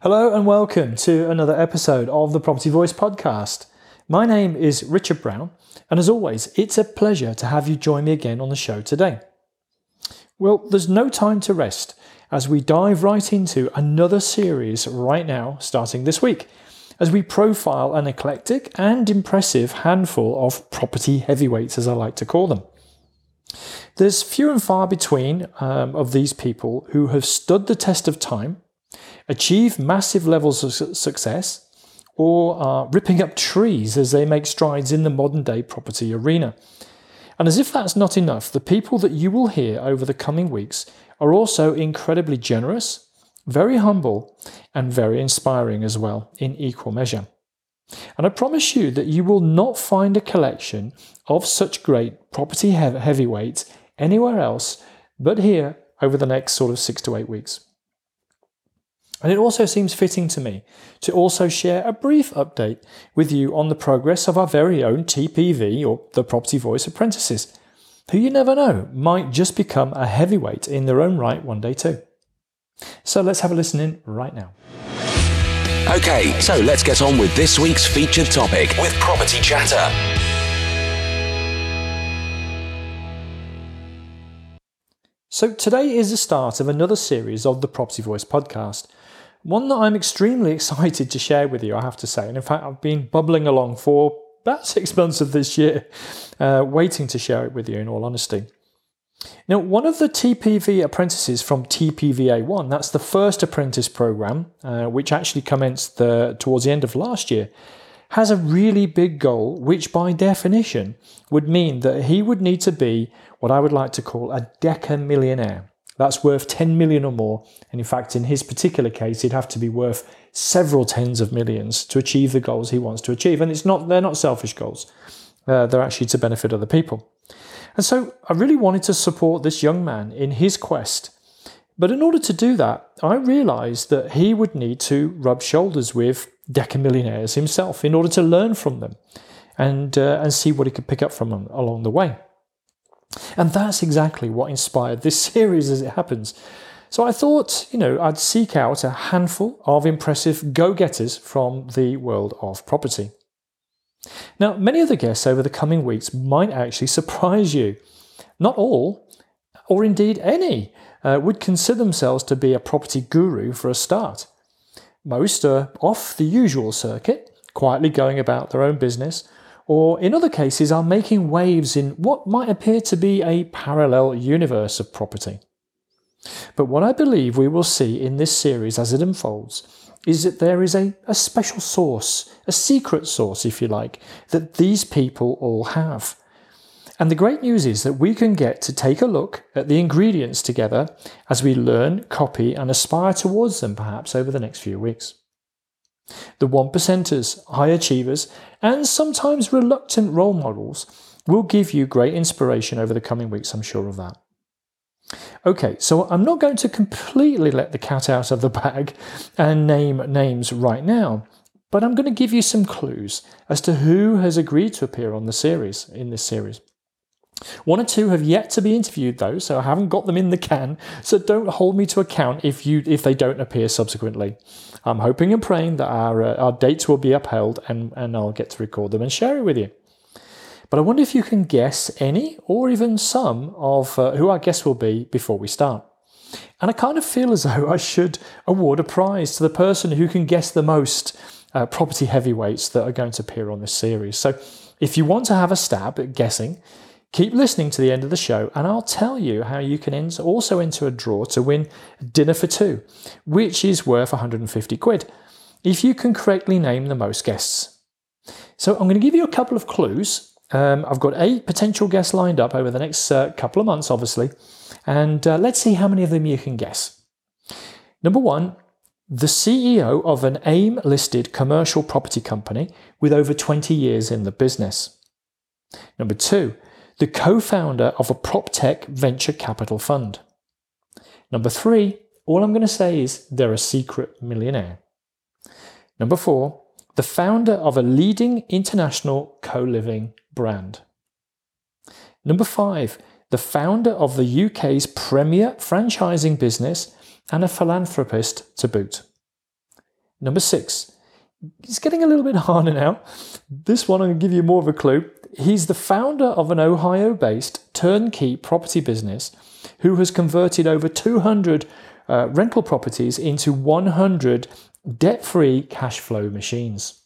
Hello and welcome to another episode of the Property Voice podcast. My name is Richard Brown, and as always, it's a pleasure to have you join me again on the show today. Well, there's no time to rest as we dive right into another series right now, starting this week, as we profile an eclectic and impressive handful of property heavyweights, as I like to call them. There's few and far between um, of these people who have stood the test of time achieve massive levels of success, or are ripping up trees as they make strides in the modern day property arena. And as if that's not enough, the people that you will hear over the coming weeks are also incredibly generous, very humble, and very inspiring as well, in equal measure. And I promise you that you will not find a collection of such great property heavyweights anywhere else but here over the next sort of six to eight weeks. And it also seems fitting to me to also share a brief update with you on the progress of our very own TPV or the Property Voice apprentices, who you never know might just become a heavyweight in their own right one day too. So let's have a listen in right now. Okay, so let's get on with this week's featured topic with Property Chatter. So, today is the start of another series of the Property Voice podcast, one that I'm extremely excited to share with you, I have to say. And in fact, I've been bubbling along for about six months of this year, uh, waiting to share it with you, in all honesty. Now, one of the TPV apprentices from TPVA1, that's the first apprentice program, uh, which actually commenced the, towards the end of last year, has a really big goal, which by definition would mean that he would need to be what I would like to call a deca millionaire. That's worth 10 million or more. And in fact, in his particular case, he'd have to be worth several tens of millions to achieve the goals he wants to achieve. And it's not, they're not selfish goals. Uh, they're actually to benefit other people. And so I really wanted to support this young man in his quest. But in order to do that, I realized that he would need to rub shoulders with decamillionaires himself in order to learn from them and, uh, and see what he could pick up from them along the way. And that's exactly what inspired this series as it happens. So I thought, you know, I'd seek out a handful of impressive go getters from the world of property. Now, many of the guests over the coming weeks might actually surprise you. Not all, or indeed any, uh, would consider themselves to be a property guru for a start. Most are off the usual circuit, quietly going about their own business, or in other cases are making waves in what might appear to be a parallel universe of property. But what I believe we will see in this series as it unfolds is that there is a, a special sauce, a secret sauce, if you like, that these people all have. And the great news is that we can get to take a look at the ingredients together as we learn, copy, and aspire towards them perhaps over the next few weeks. The one percenters, high achievers, and sometimes reluctant role models will give you great inspiration over the coming weeks, I'm sure of that. Okay, so I'm not going to completely let the cat out of the bag and name names right now, but I'm going to give you some clues as to who has agreed to appear on the series in this series. One or two have yet to be interviewed though, so I haven't got them in the can, so don't hold me to account if you if they don't appear subsequently. I'm hoping and praying that our uh, our dates will be upheld and, and I'll get to record them and share it with you. But I wonder if you can guess any or even some of uh, who our guests will be before we start. And I kind of feel as though I should award a prize to the person who can guess the most uh, property heavyweights that are going to appear on this series. So if you want to have a stab at guessing, Keep listening to the end of the show, and I'll tell you how you can enter, also enter a draw to win dinner for two, which is worth 150 quid, if you can correctly name the most guests. So I'm going to give you a couple of clues. Um, I've got eight potential guests lined up over the next uh, couple of months, obviously, and uh, let's see how many of them you can guess. Number one, the CEO of an AIM listed commercial property company with over 20 years in the business. Number two, the co founder of a prop tech venture capital fund. Number three, all I'm going to say is they're a secret millionaire. Number four, the founder of a leading international co living brand. Number five, the founder of the UK's premier franchising business and a philanthropist to boot. Number six, it's getting a little bit harder now. This one, I'm going to give you more of a clue. He's the founder of an Ohio based turnkey property business who has converted over 200 uh, rental properties into 100 debt free cash flow machines.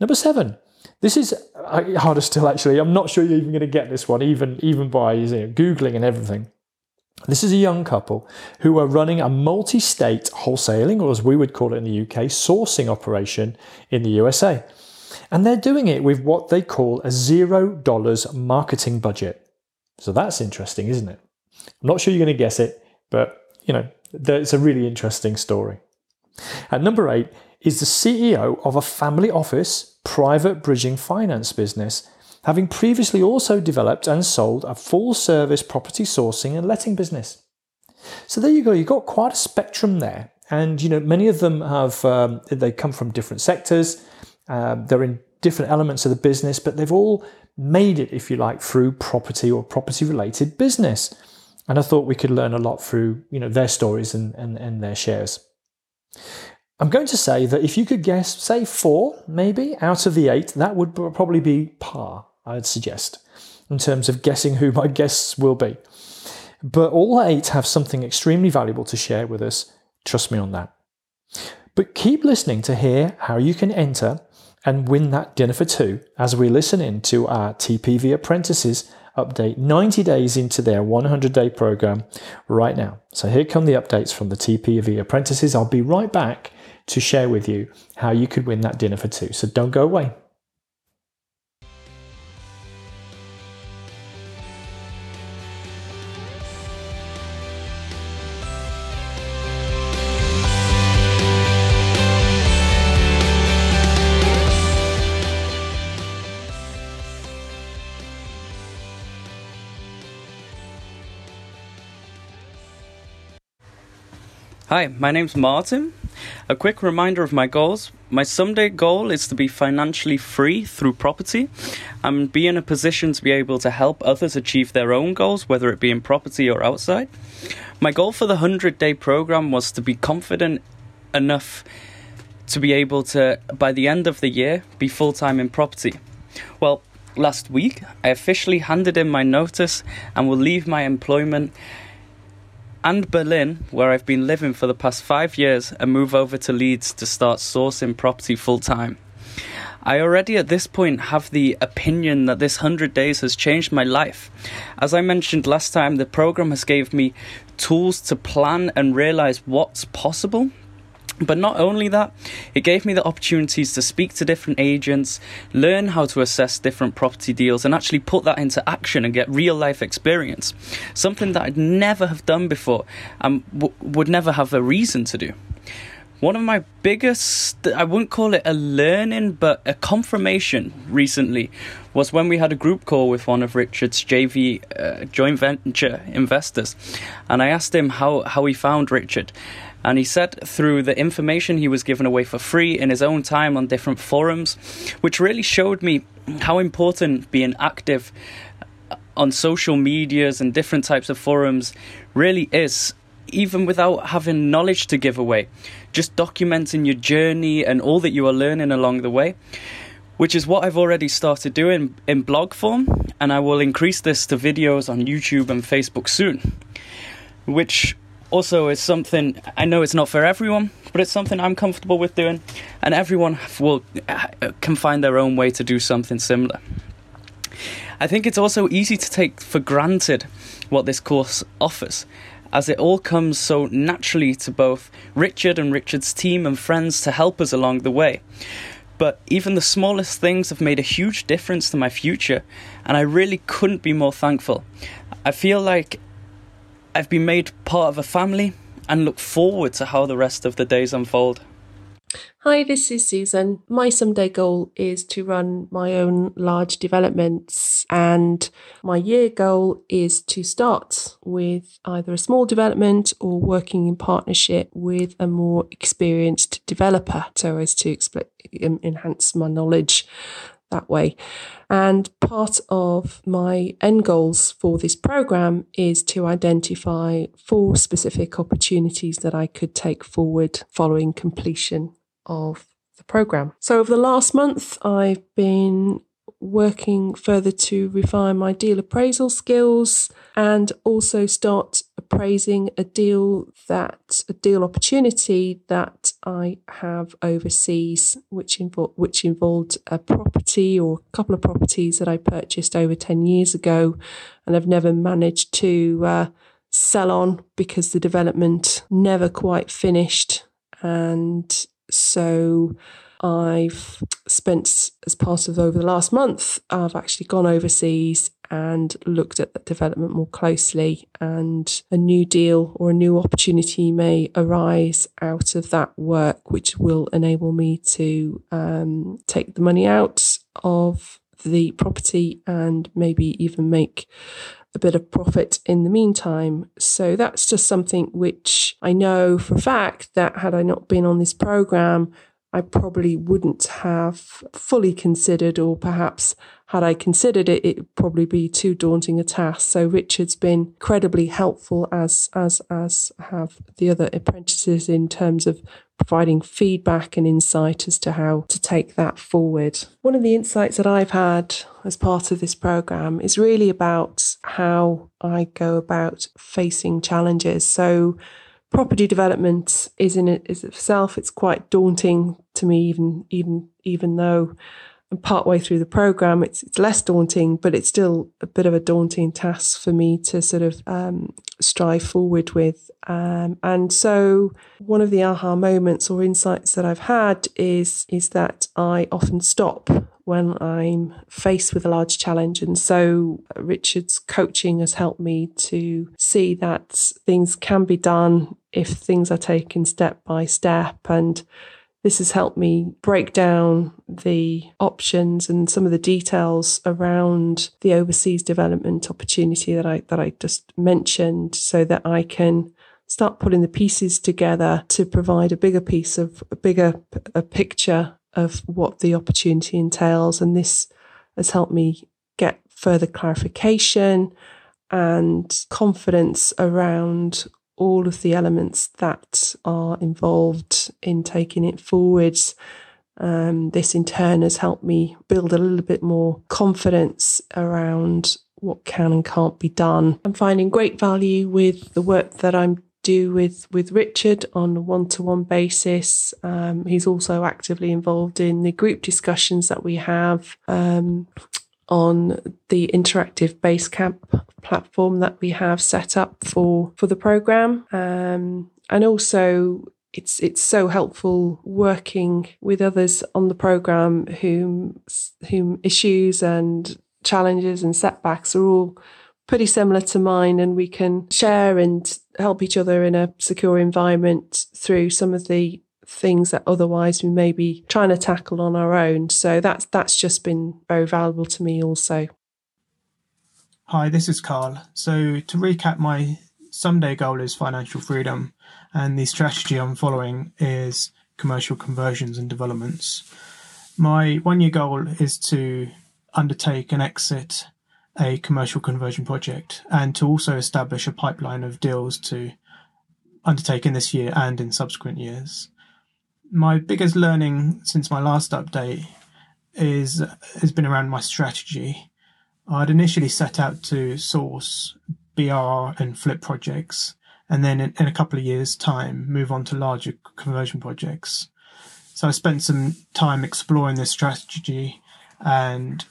Number seven, this is harder still, actually. I'm not sure you're even going to get this one, even, even by you know, Googling and everything. This is a young couple who are running a multi state wholesaling, or as we would call it in the UK, sourcing operation in the USA. And they're doing it with what they call a zero dollars marketing budget. So that's interesting, isn't it? I'm not sure you're going to guess it, but you know, it's a really interesting story. And number eight is the CEO of a family office private bridging finance business, having previously also developed and sold a full service property sourcing and letting business. So there you go, you've got quite a spectrum there. And you know, many of them have um, they come from different sectors. Um, they're in different elements of the business, but they've all made it, if you like, through property or property related business. And I thought we could learn a lot through you know their stories and, and, and their shares. I'm going to say that if you could guess, say four, maybe out of the eight, that would probably be par, I'd suggest, in terms of guessing who my guests will be. But all eight have something extremely valuable to share with us. Trust me on that. But keep listening to hear how you can enter and win that dinner for two as we listen in to our TPV apprentices update 90 days into their 100 day program right now. So here come the updates from the TPV apprentices. I'll be right back to share with you how you could win that dinner for two. So don't go away. Hi, my name's Martin. A quick reminder of my goals. My someday goal is to be financially free through property and be in a position to be able to help others achieve their own goals, whether it be in property or outside. My goal for the 100 day program was to be confident enough to be able to, by the end of the year, be full time in property. Well, last week I officially handed in my notice and will leave my employment and Berlin, where I've been living for the past five years, and move over to Leeds to start sourcing property full time. I already at this point have the opinion that this 100 days has changed my life. As I mentioned last time, the program has gave me tools to plan and realize what's possible but not only that, it gave me the opportunities to speak to different agents, learn how to assess different property deals, and actually put that into action and get real life experience. Something that I'd never have done before and w- would never have a reason to do. One of my biggest, I wouldn't call it a learning, but a confirmation recently was when we had a group call with one of Richard's JV uh, joint venture investors. And I asked him how, how he found Richard. And he said through the information he was given away for free in his own time on different forums, which really showed me how important being active on social medias and different types of forums really is even without having knowledge to give away. Just documenting your journey and all that you are learning along the way which is what I've already started doing in blog form and I will increase this to videos on YouTube and Facebook soon which also it's something I know it's not for everyone, but it's something I'm comfortable with doing, and everyone will uh, can find their own way to do something similar. I think it's also easy to take for granted what this course offers, as it all comes so naturally to both Richard and Richard's team and friends to help us along the way. But even the smallest things have made a huge difference to my future, and I really couldn't be more thankful. I feel like I've been made part of a family, and look forward to how the rest of the days unfold. Hi, this is Susan. My someday goal is to run my own large developments, and my year goal is to start with either a small development or working in partnership with a more experienced developer so as to enhance my knowledge that way. And part of my end goals for this program is to identify four specific opportunities that I could take forward following completion of the program. So, over the last month, I've been working further to refine my deal appraisal skills and also start appraising a deal that a deal opportunity that I have overseas, which involved which involved a property or a couple of properties that I purchased over ten years ago, and I've never managed to uh, sell on because the development never quite finished, and so I've spent, as part of over the last month, I've actually gone overseas and looked at that development more closely. And a new deal or a new opportunity may arise out of that work, which will enable me to um, take the money out of the property and maybe even make a bit of profit in the meantime. So that's just something which I know for a fact that had I not been on this program, I probably wouldn't have fully considered, or perhaps had I considered it, it'd probably be too daunting a task. So Richard's been incredibly helpful, as as as have the other apprentices in terms of providing feedback and insight as to how to take that forward. One of the insights that I've had as part of this program is really about how I go about facing challenges. So property development is in it is itself it's quite daunting to me even even even though I'm partway through the program it's it's less daunting but it's still a bit of a daunting task for me to sort of um, strive forward with. Um, and so one of the aha moments or insights that I've had is is that I often stop when I'm faced with a large challenge. And so uh, Richard's coaching has helped me to see that things can be done if things are taken step by step. And this has helped me break down the options and some of the details around the overseas development opportunity that I that I just mentioned so that I can start putting the pieces together to provide a bigger piece of a bigger a picture of what the opportunity entails. And this has helped me get further clarification and confidence around all of the elements that are involved in taking it forwards. Um, this in turn has helped me build a little bit more confidence around what can and can't be done. I'm finding great value with the work that I'm do with with Richard on a one to one basis. Um, he's also actively involved in the group discussions that we have um, on the interactive Basecamp platform that we have set up for for the program, um, and also. It's it's so helpful working with others on the program whom whom issues and challenges and setbacks are all pretty similar to mine, and we can share and help each other in a secure environment through some of the things that otherwise we may be trying to tackle on our own. So that's that's just been very valuable to me also. Hi, this is Carl. So to recap, my someday goal is financial freedom, and the strategy I'm following is commercial conversions and developments. My one year goal is to undertake an exit a commercial conversion project and to also establish a pipeline of deals to undertake in this year and in subsequent years. My biggest learning since my last update is has been around my strategy. I'd initially set out to source BRR and flip projects, and then in, in a couple of years' time, move on to larger conversion projects. So I spent some time exploring this strategy and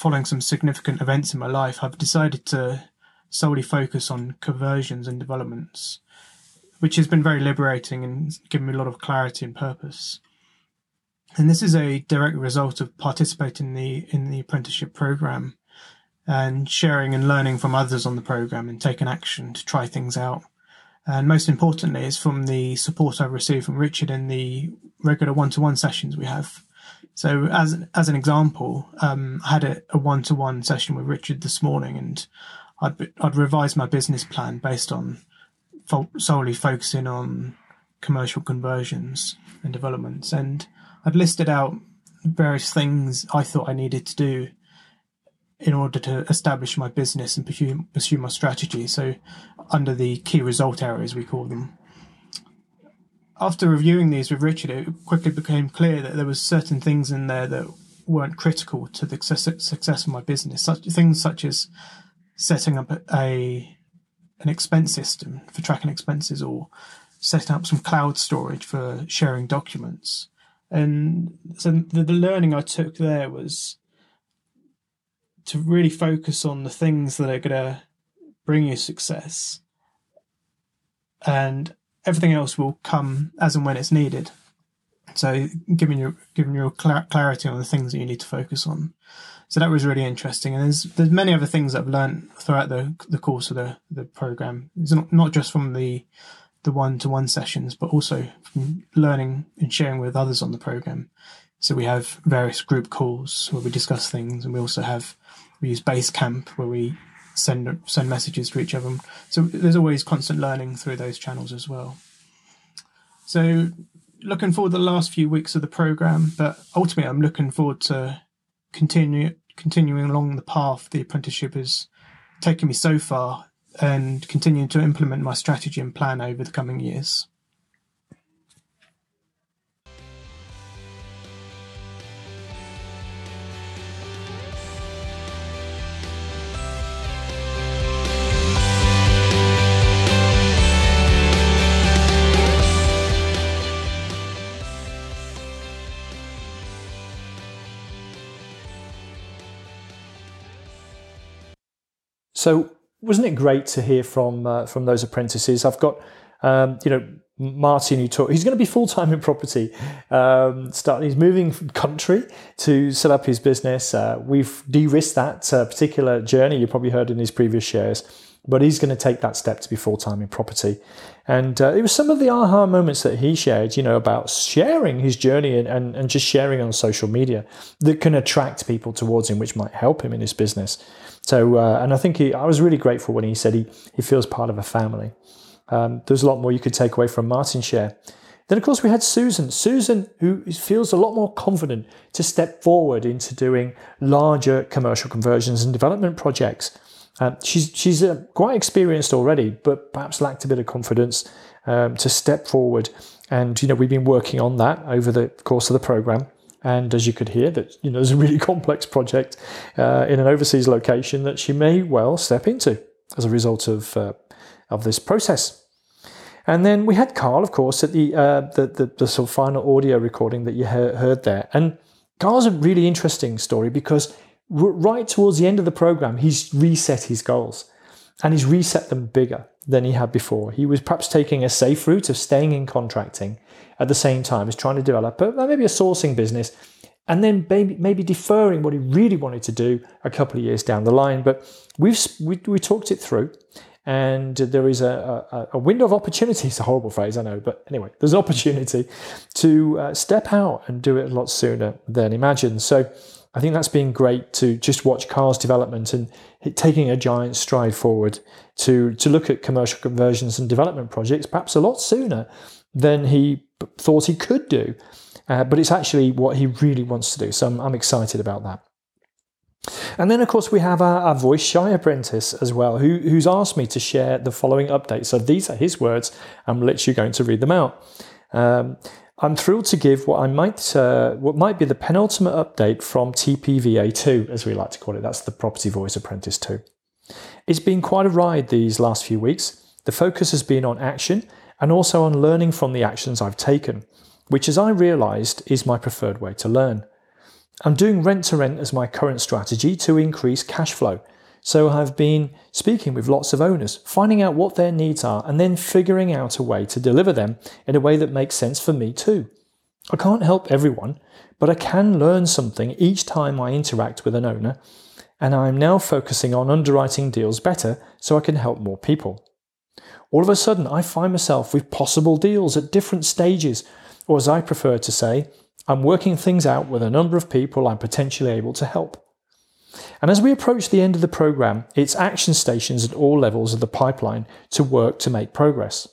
following some significant events in my life, I've decided to solely focus on conversions and developments, which has been very liberating and given me a lot of clarity and purpose. And this is a direct result of participating in the in the apprenticeship program and sharing and learning from others on the program and taking action to try things out And most importantly, it's from the support I've received from Richard in the regular one to one sessions we have. So, as as an example, um, I had a one to one session with Richard this morning, and I'd I'd revised my business plan based on fo- solely focusing on commercial conversions and developments, and I'd listed out various things I thought I needed to do in order to establish my business and pursue, pursue my strategy. So, under the key result areas, we call them. After reviewing these with Richard, it quickly became clear that there was certain things in there that weren't critical to the success, of my business. Such things such as setting up a an expense system for tracking expenses, or setting up some cloud storage for sharing documents. And so the, the learning I took there was to really focus on the things that are going to bring you success and everything else will come as and when it's needed. So giving you giving you clarity on the things that you need to focus on. So that was really interesting. And there's there's many other things that i've learned throughout the the course of the the program. It's not, not just from the the one-to-one sessions but also from learning and sharing with others on the program. So we have various group calls where we discuss things and we also have we use Basecamp where we send send messages to each other. So there's always constant learning through those channels as well. So looking forward to the last few weeks of the program, but ultimately I'm looking forward to continue continuing along the path the apprenticeship has taken me so far and continuing to implement my strategy and plan over the coming years. So wasn't it great to hear from uh, from those apprentices? I've got um, you know Martin who talk. He's going to be full time in property. Um, start. He's moving country to set up his business. Uh, we've de-risked that uh, particular journey. You probably heard in his previous shares, but he's going to take that step to be full time in property. And uh, it was some of the aha moments that he shared, you know, about sharing his journey and, and, and just sharing on social media that can attract people towards him, which might help him in his business. So, uh, and I think he, I was really grateful when he said he, he feels part of a family. Um, there's a lot more you could take away from Martin's share. Then, of course, we had Susan. Susan, who feels a lot more confident to step forward into doing larger commercial conversions and development projects. Uh, she's she's uh, quite experienced already, but perhaps lacked a bit of confidence um, to step forward. And you know, we've been working on that over the course of the program. And as you could hear, that you know, there's a really complex project uh, in an overseas location that she may well step into as a result of uh, of this process. And then we had Carl, of course, at the uh, the, the, the sort of final audio recording that you heard there. And Carl's a really interesting story because right towards the end of the program, he's reset his goals and he's reset them bigger than he had before. He was perhaps taking a safe route of staying in contracting at the same time as trying to develop a, maybe a sourcing business and then maybe, maybe deferring what he really wanted to do a couple of years down the line. But we've we, we talked it through, and there is a, a, a, window of opportunity. It's a horrible phrase, I know, but anyway, there's an opportunity to uh, step out and do it a lot sooner than imagined. So I think that's been great to just watch Carl's development and taking a giant stride forward to to look at commercial conversions and development projects perhaps a lot sooner than he thought he could do. Uh, but it's actually what he really wants to do. So I'm, I'm excited about that. And then, of course, we have our, our, voice shy apprentice as well, who, who's asked me to share the following update. So these are his words. I'm literally going to read them out. Um, I'm thrilled to give what I might uh, what might be the penultimate update from TPVA2, as we like to call it. That's the Property Voice Apprentice 2. It's been quite a ride these last few weeks. The focus has been on action and also on learning from the actions I've taken, which, as I realised, is my preferred way to learn. I'm doing rent to rent as my current strategy to increase cash flow. So I've been speaking with lots of owners, finding out what their needs are, and then figuring out a way to deliver them in a way that makes sense for me too. I can't help everyone, but I can learn something each time I interact with an owner, and I'm now focusing on underwriting deals better so I can help more people. all of a sudden I find myself with possible deals at different stages, or as I prefer to say, I'm working things out with a number of people I'm potentially able to help. And as we approach the end of the program, it's action stations at all levels of the pipeline to work to make progress.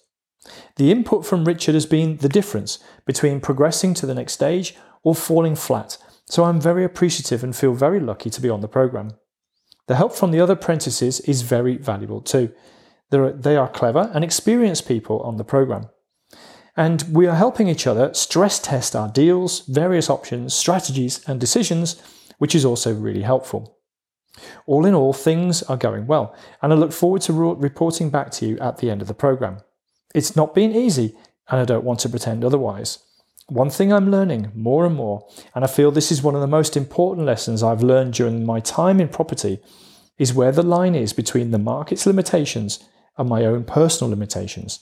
The input from Richard has been the difference between progressing to the next stage or falling flat, so I'm very appreciative and feel very lucky to be on the program. The help from the other apprentices is very valuable too. They are clever and experienced people on the program. And we are helping each other stress test our deals, various options, strategies, and decisions, which is also really helpful. All in all, things are going well, and I look forward to re- reporting back to you at the end of the program. It's not been easy, and I don't want to pretend otherwise. One thing I'm learning more and more, and I feel this is one of the most important lessons I've learned during my time in property, is where the line is between the market's limitations and my own personal limitations.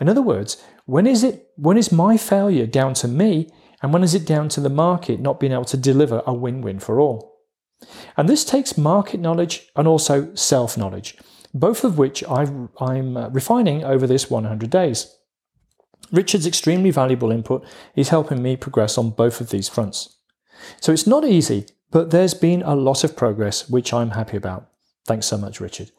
In other words, when is it when is my failure down to me and when is it down to the market not being able to deliver a win-win for all? And this takes market knowledge and also self-knowledge, both of which i am uh, refining over this 100 days. Richard's extremely valuable input is helping me progress on both of these fronts. So it's not easy, but there's been a lot of progress, which I'm happy about. Thanks so much, Richard.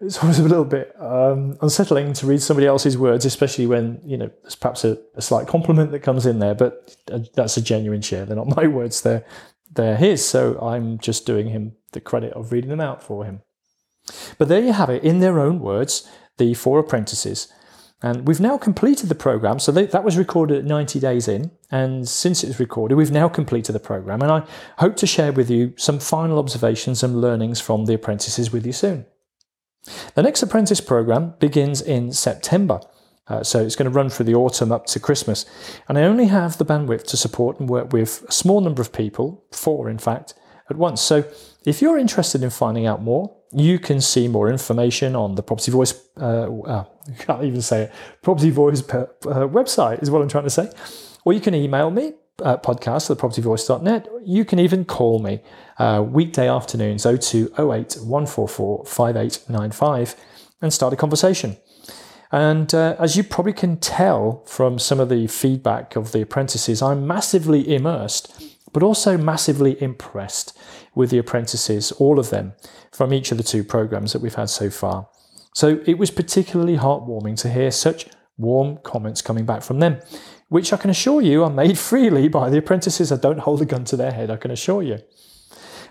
It's always a little bit um, unsettling to read somebody else's words, especially when you know there's perhaps a, a slight compliment that comes in there. But uh, that's a genuine share; they're not my words; they're they're his. So I'm just doing him the credit of reading them out for him. But there you have it, in their own words, the four apprentices and we've now completed the program. So they, that was recorded at 90 days in. And since it was recorded, we've now completed the program. And I hope to share with you some final observations and learnings from the apprentices with you soon. The next apprentice program begins in September. Uh, so it's going to run through the autumn up to Christmas. And I only have the bandwidth to support and work with a small number of people, four in fact, at once. So if you're interested in finding out more, you can see more information on the Property Voice, uh, uh, I can't even say it, Property Voice uh, website is what I'm trying to say. Or you can email me at podcast at propertyvoice.net. You can even call me uh, weekday afternoons 02 08 144 5895 and start a conversation. And uh, as you probably can tell from some of the feedback of the apprentices, I'm massively immersed, but also massively impressed with the apprentices, all of them, from each of the two programs that we've had so far. So it was particularly heartwarming to hear such warm comments coming back from them, which I can assure you are made freely by the apprentices. I don't hold a gun to their head, I can assure you.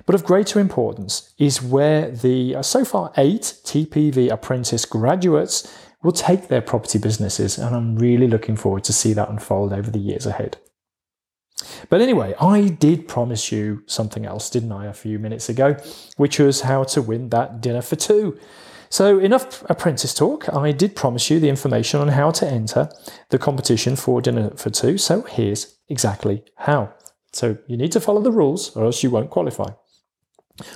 But of greater importance is where the uh, so far eight TPV apprentice graduates will take their property businesses, and I'm really looking forward to see that unfold over the years ahead. But anyway, I did promise you something else, didn't I, a few minutes ago, which was how to win that dinner for two. So, enough apprentice talk. I did promise you the information on how to enter the competition for dinner for two. So, here's exactly how. So, you need to follow the rules or else you won't qualify.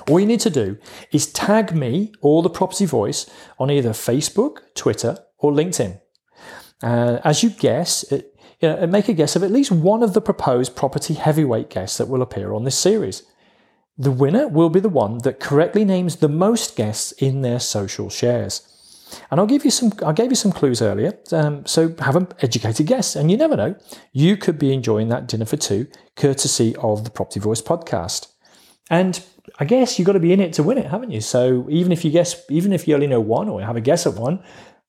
All you need to do is tag me or the Property Voice on either Facebook, Twitter, or LinkedIn. Uh, as you guess, it, you know, make a guess of at least one of the proposed property heavyweight guests that will appear on this series. The winner will be the one that correctly names the most guests in their social shares. And I'll give you some. I gave you some clues earlier, um, so have an educated guess. And you never know, you could be enjoying that dinner for two, courtesy of the Property Voice podcast. And I guess you've got to be in it to win it, haven't you? So even if you guess, even if you only know one or have a guess at one,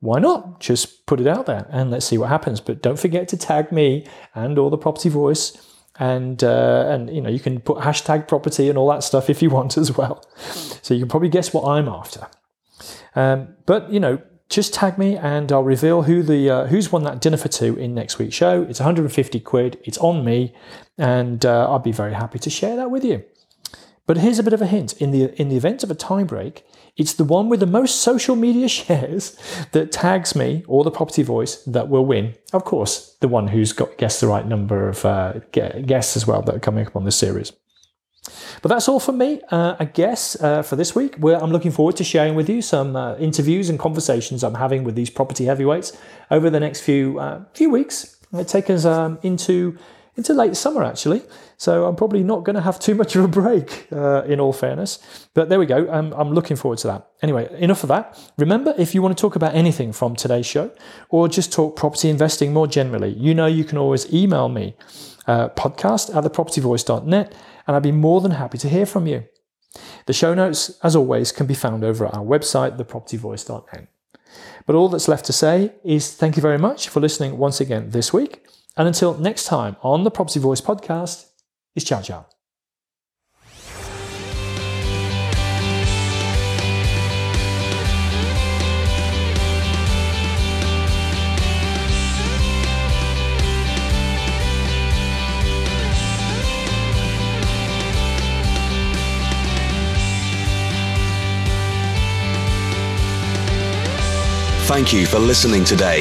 why not just put it out there and let's see what happens but don't forget to tag me and or the property voice and uh, and you know you can put hashtag property and all that stuff if you want as well. So you can probably guess what i'm after. Um, but you know just tag me and i'll reveal who the uh, who's won that dinner for two in next week's show. It's 150 quid. It's on me. And uh, i'll be very happy to share that with you but here's a bit of a hint in the in the event of a tie break it's the one with the most social media shares that tags me or the property voice that will win. Of course, the one who's got guessed the right number of uh, guests as well that are coming up on this series. But that's all from me, uh, I guess, uh, for this week. I'm looking forward to sharing with you some uh, interviews and conversations I'm having with these property heavyweights over the next few uh, few weeks. It take us um, into into late summer, actually. So I'm probably not going to have too much of a break, uh, in all fairness. But there we go. Um, I'm looking forward to that. Anyway, enough of that. Remember, if you want to talk about anything from today's show or just talk property investing more generally, you know you can always email me, uh, podcast at thepropertyvoice.net, and I'd be more than happy to hear from you. The show notes, as always, can be found over at our website, thepropertyvoice.net. But all that's left to say is thank you very much for listening once again this week. And until next time on the Property Voice podcast, is ciao ciao. Thank you for listening today.